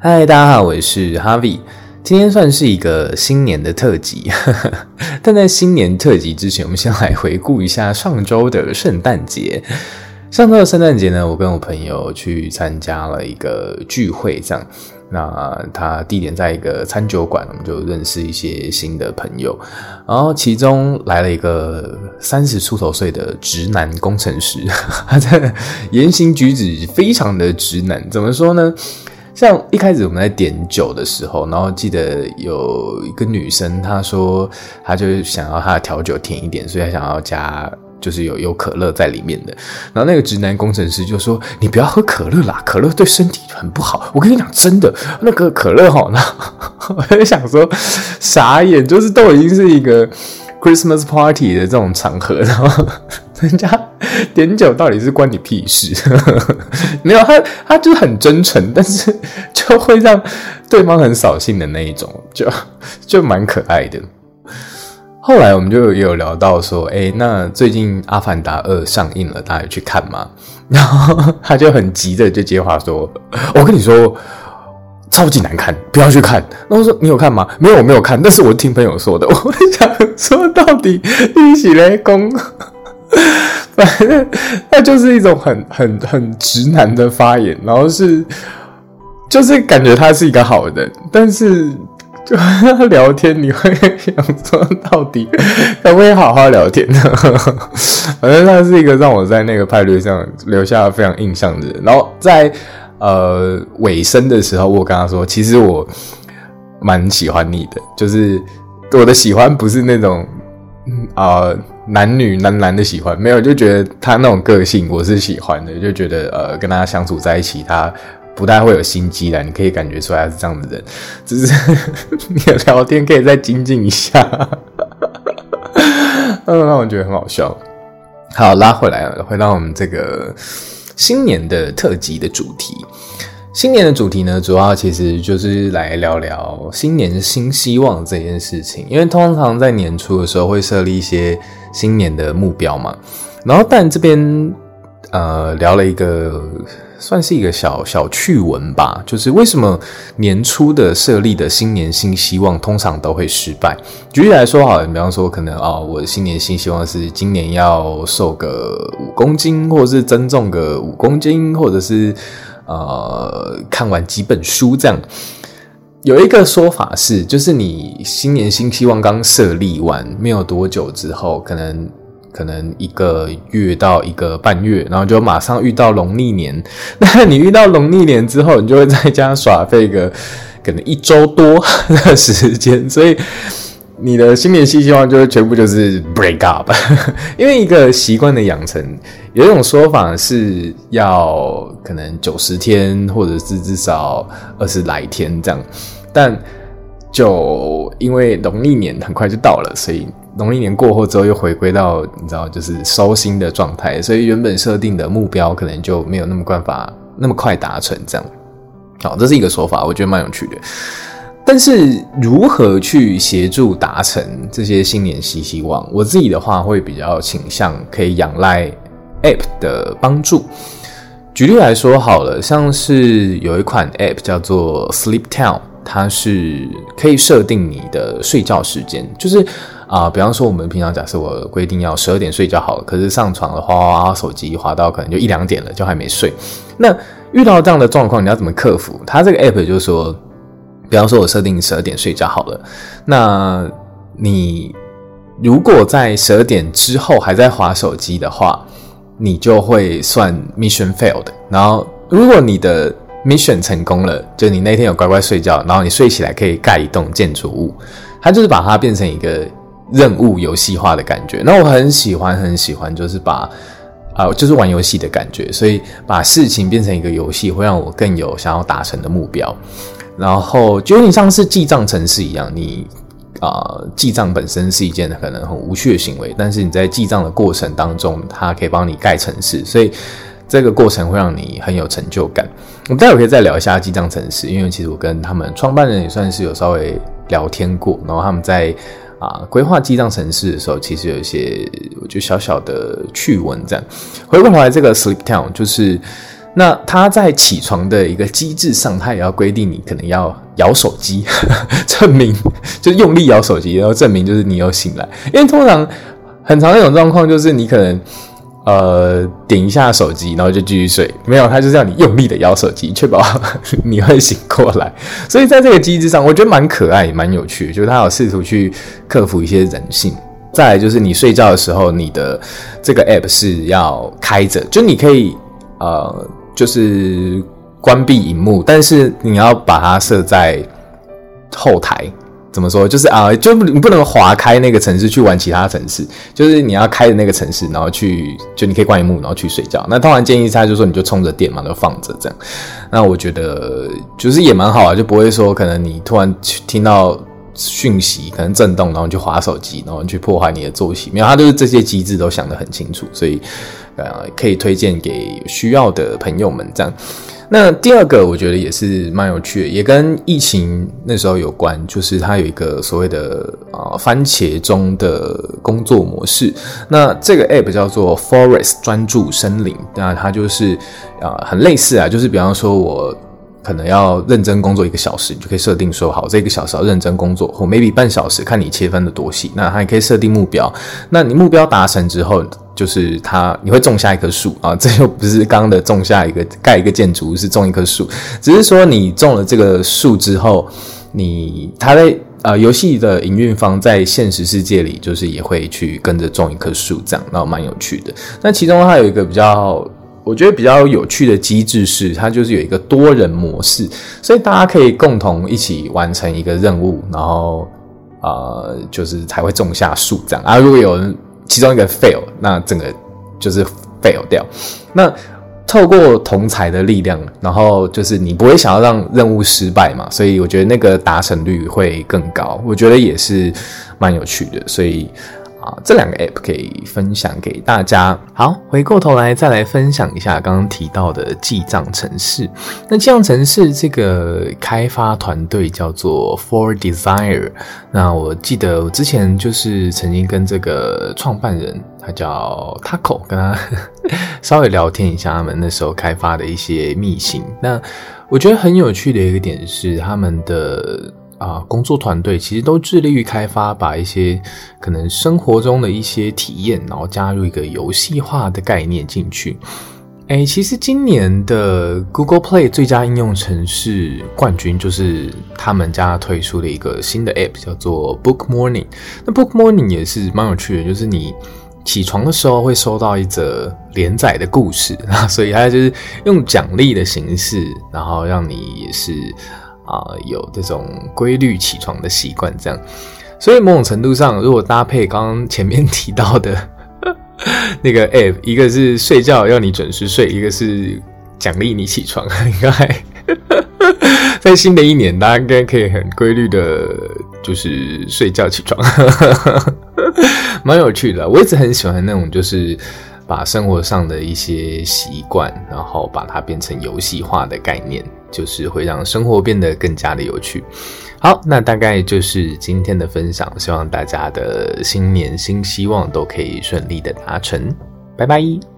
嗨，大家好，我是 Harvie。今天算是一个新年的特辑，但在新年特辑之前，我们先来回顾一下上周的圣诞节。上周的圣诞节呢，我跟我朋友去参加了一个聚会，这样。那他地点在一个餐酒馆，我们就认识一些新的朋友。然后其中来了一个三十出头岁的直男工程师，他的言行举止非常的直男，怎么说呢？像一开始我们在点酒的时候，然后记得有一个女生，她说她就是想要她的调酒甜一点，所以她想要加就是有有可乐在里面的。然后那个直男工程师就说：“你不要喝可乐啦，可乐对身体很不好。”我跟你讲真的，那个可乐好呢。我就想说傻眼，就是都已经是一个 Christmas party 的这种场合，然后人家 点酒到底是关你屁事？没有，他他就是很真诚，但是 就会让对方很扫兴的那一种，就就蛮可爱的。后来我们就有聊到说，哎、那最近《阿凡达二》上映了，大家有去看吗？然后他就很急的就接话说：“我跟你说。”超级难看，不要去看。那我说你有看吗？没有，我没有看。但是我听朋友说的。我想说，到底一起来攻，反正那就是一种很很很直男的发言。然后是，就是感觉他是一个好人，但是就他聊天，你会 想说，到底可不可以好好聊天呢？反正他是一个让我在那个派对上留下了非常印象的人。然后在。呃，尾声的时候，我跟他说，其实我蛮喜欢你的，就是我的喜欢不是那种啊、男女男男的喜欢，没有，就觉得他那种个性我是喜欢的，就觉得呃跟他相处在一起，他不太会有心机的，你可以感觉出来他是这样的人，只是你的聊天可以再精进一下，嗯，让我觉得很好笑。好，拉回来了，回到我们这个。新年的特辑的主题，新年的主题呢，主要其实就是来聊聊新年新希望这件事情。因为通常在年初的时候会设立一些新年的目标嘛，然后但这边呃聊了一个。算是一个小小趣闻吧，就是为什么年初的设立的新年新希望通常都会失败？举例来说，好了，比方说可能啊、哦，我的新年新希望是今年要瘦个五公斤，或者是增重个五公斤，或者是呃看完几本书这样。有一个说法是，就是你新年新希望刚设立完没有多久之后，可能。可能一个月到一个半月，然后就马上遇到农历年。那你遇到农历年之后，你就会在家耍废个可能一周多的时间，所以你的新年新希望就会全部就是 break up。因为一个习惯的养成，有一种说法是要可能九十天，或者是至少二十来天这样，但就因为农历年很快就到了，所以。农历年过后之后，又回归到你知道，就是收心的状态，所以原本设定的目标可能就没有那么办法那么快达成。这样，好，这是一个说法，我觉得蛮有趣的。但是如何去协助达成这些新年新希望，我自己的话会比较倾向可以仰赖 App 的帮助。举例来说，好了，像是有一款 App 叫做 Sleep Town，它是可以设定你的睡觉时间，就是。啊、比方说我们平常假设我规定要十二点睡觉好了，可是上床的话，手机滑到可能就一两点了，就还没睡。那遇到这样的状况，你要怎么克服？它这个 app 就是说，比方说我设定十二点睡觉好了，那你如果在十二点之后还在滑手机的话，你就会算 mission failed。然后如果你的 mission 成功了，就你那天有乖乖睡觉，然后你睡起来可以盖一栋建筑物，它就是把它变成一个。任务游戏化的感觉，那我很喜欢，很喜欢，就是把啊、就是玩游戏的感觉，所以把事情变成一个游戏，会让我更有想要达成的目标。然后就有点像是记账程式一样，你啊、呃，记账本身是一件可能很无趣的行为，但是你在记账的过程当中，它可以帮你盖城市，所以这个过程会让你很有成就感。我们待会可以再聊一下记账城市，因为其实我跟他们创办人也算是有稍微聊天过，然后他们在。啊，规划记账城市的时候，其实有一些我觉得小小的趣闻。这样回过头来，这个 Sleep Town 就是那他在起床的一个机制上，他也要规定你可能要摇手机，证明就用力摇手机，然后证明就是你有醒来。因为通常很常一种状况就是你可能呃点一下手机，然后就继续睡，没有，他就是要你用力的摇手机，确保 你会醒过来。所以在这个机制上，我觉得蛮可爱，蛮有趣，就是他有试图去克服一些人性。再来就是你睡觉的时候，你的这个 app 是要开着，就你可以呃，就是关闭萤幕，但是你要把它设在后台。怎么说？就是啊，就你不能划开那个城市去玩其他城市，就是你要开的那个城市，然后去就你可以关萤幕，然后去睡觉。那通常建议他就是说你就充着电嘛，就放着这样。那我觉得就是也蛮好啊，就不会说可能你突然听到。讯息可能震动，然后你就滑手机，然后你去破坏你的作息。没有，他就是这些机制都想得很清楚，所以呃，可以推荐给需要的朋友们这样。那第二个我觉得也是蛮有趣的，也跟疫情那时候有关，就是它有一个所谓的、呃、番茄中的工作模式。那这个 app 叫做 Forest 专注森林，那它就是啊、呃、很类似啊，就是比方说我。可能要认真工作一个小时，你就可以设定说好，这个小时要认真工作，或 maybe 半小时，看你切分的多细。那还可以设定目标，那你目标达成之后，就是它你会种下一棵树啊。这又不是刚刚的种下一个盖一个建筑，是种一棵树。只是说你种了这个树之后，你它在呃游戏的营运方在现实世界里，就是也会去跟着种一棵树，这样，那蛮有趣的。那其中它有一个比较。我觉得比较有趣的机制是，它就是有一个多人模式，所以大家可以共同一起完成一个任务，然后呃，就是才会种下树这样啊。如果有人其中一个 fail，那整个就是 fail 掉。那透过同才的力量，然后就是你不会想要让任务失败嘛，所以我觉得那个达成率会更高。我觉得也是蛮有趣的，所以。这两个 app 可以分享给大家。好，回过头来再来分享一下刚刚提到的记账城市。那记账城市这个开发团队叫做 For Desire。那我记得我之前就是曾经跟这个创办人，他叫 Taco，跟他 稍微聊天一下他们那时候开发的一些秘辛。那我觉得很有趣的一个点是他们的。啊，工作团队其实都致力于开发，把一些可能生活中的一些体验，然后加入一个游戏化的概念进去。诶，其实今年的 Google Play 最佳应用程式冠军就是他们家推出的一个新的 App，叫做 Book Morning。那 Book Morning 也是蛮有趣的，就是你起床的时候会收到一则连载的故事，所以它就是用奖励的形式，然后让你也是。啊、有这种规律起床的习惯，这样，所以某种程度上，如果搭配刚刚前面 提到的那个 app，一个是睡觉要你准时睡，一个是奖励你起床，应该在新的一年，大家应该可以很规律的，就是睡觉起床，蛮有趣的。我一直很喜欢那种，就是。把生活上的一些习惯，然后把它变成游戏化的概念，就是会让生活变得更加的有趣。好，那大概就是今天的分享，希望大家的新年新希望都可以顺利的达成。拜拜。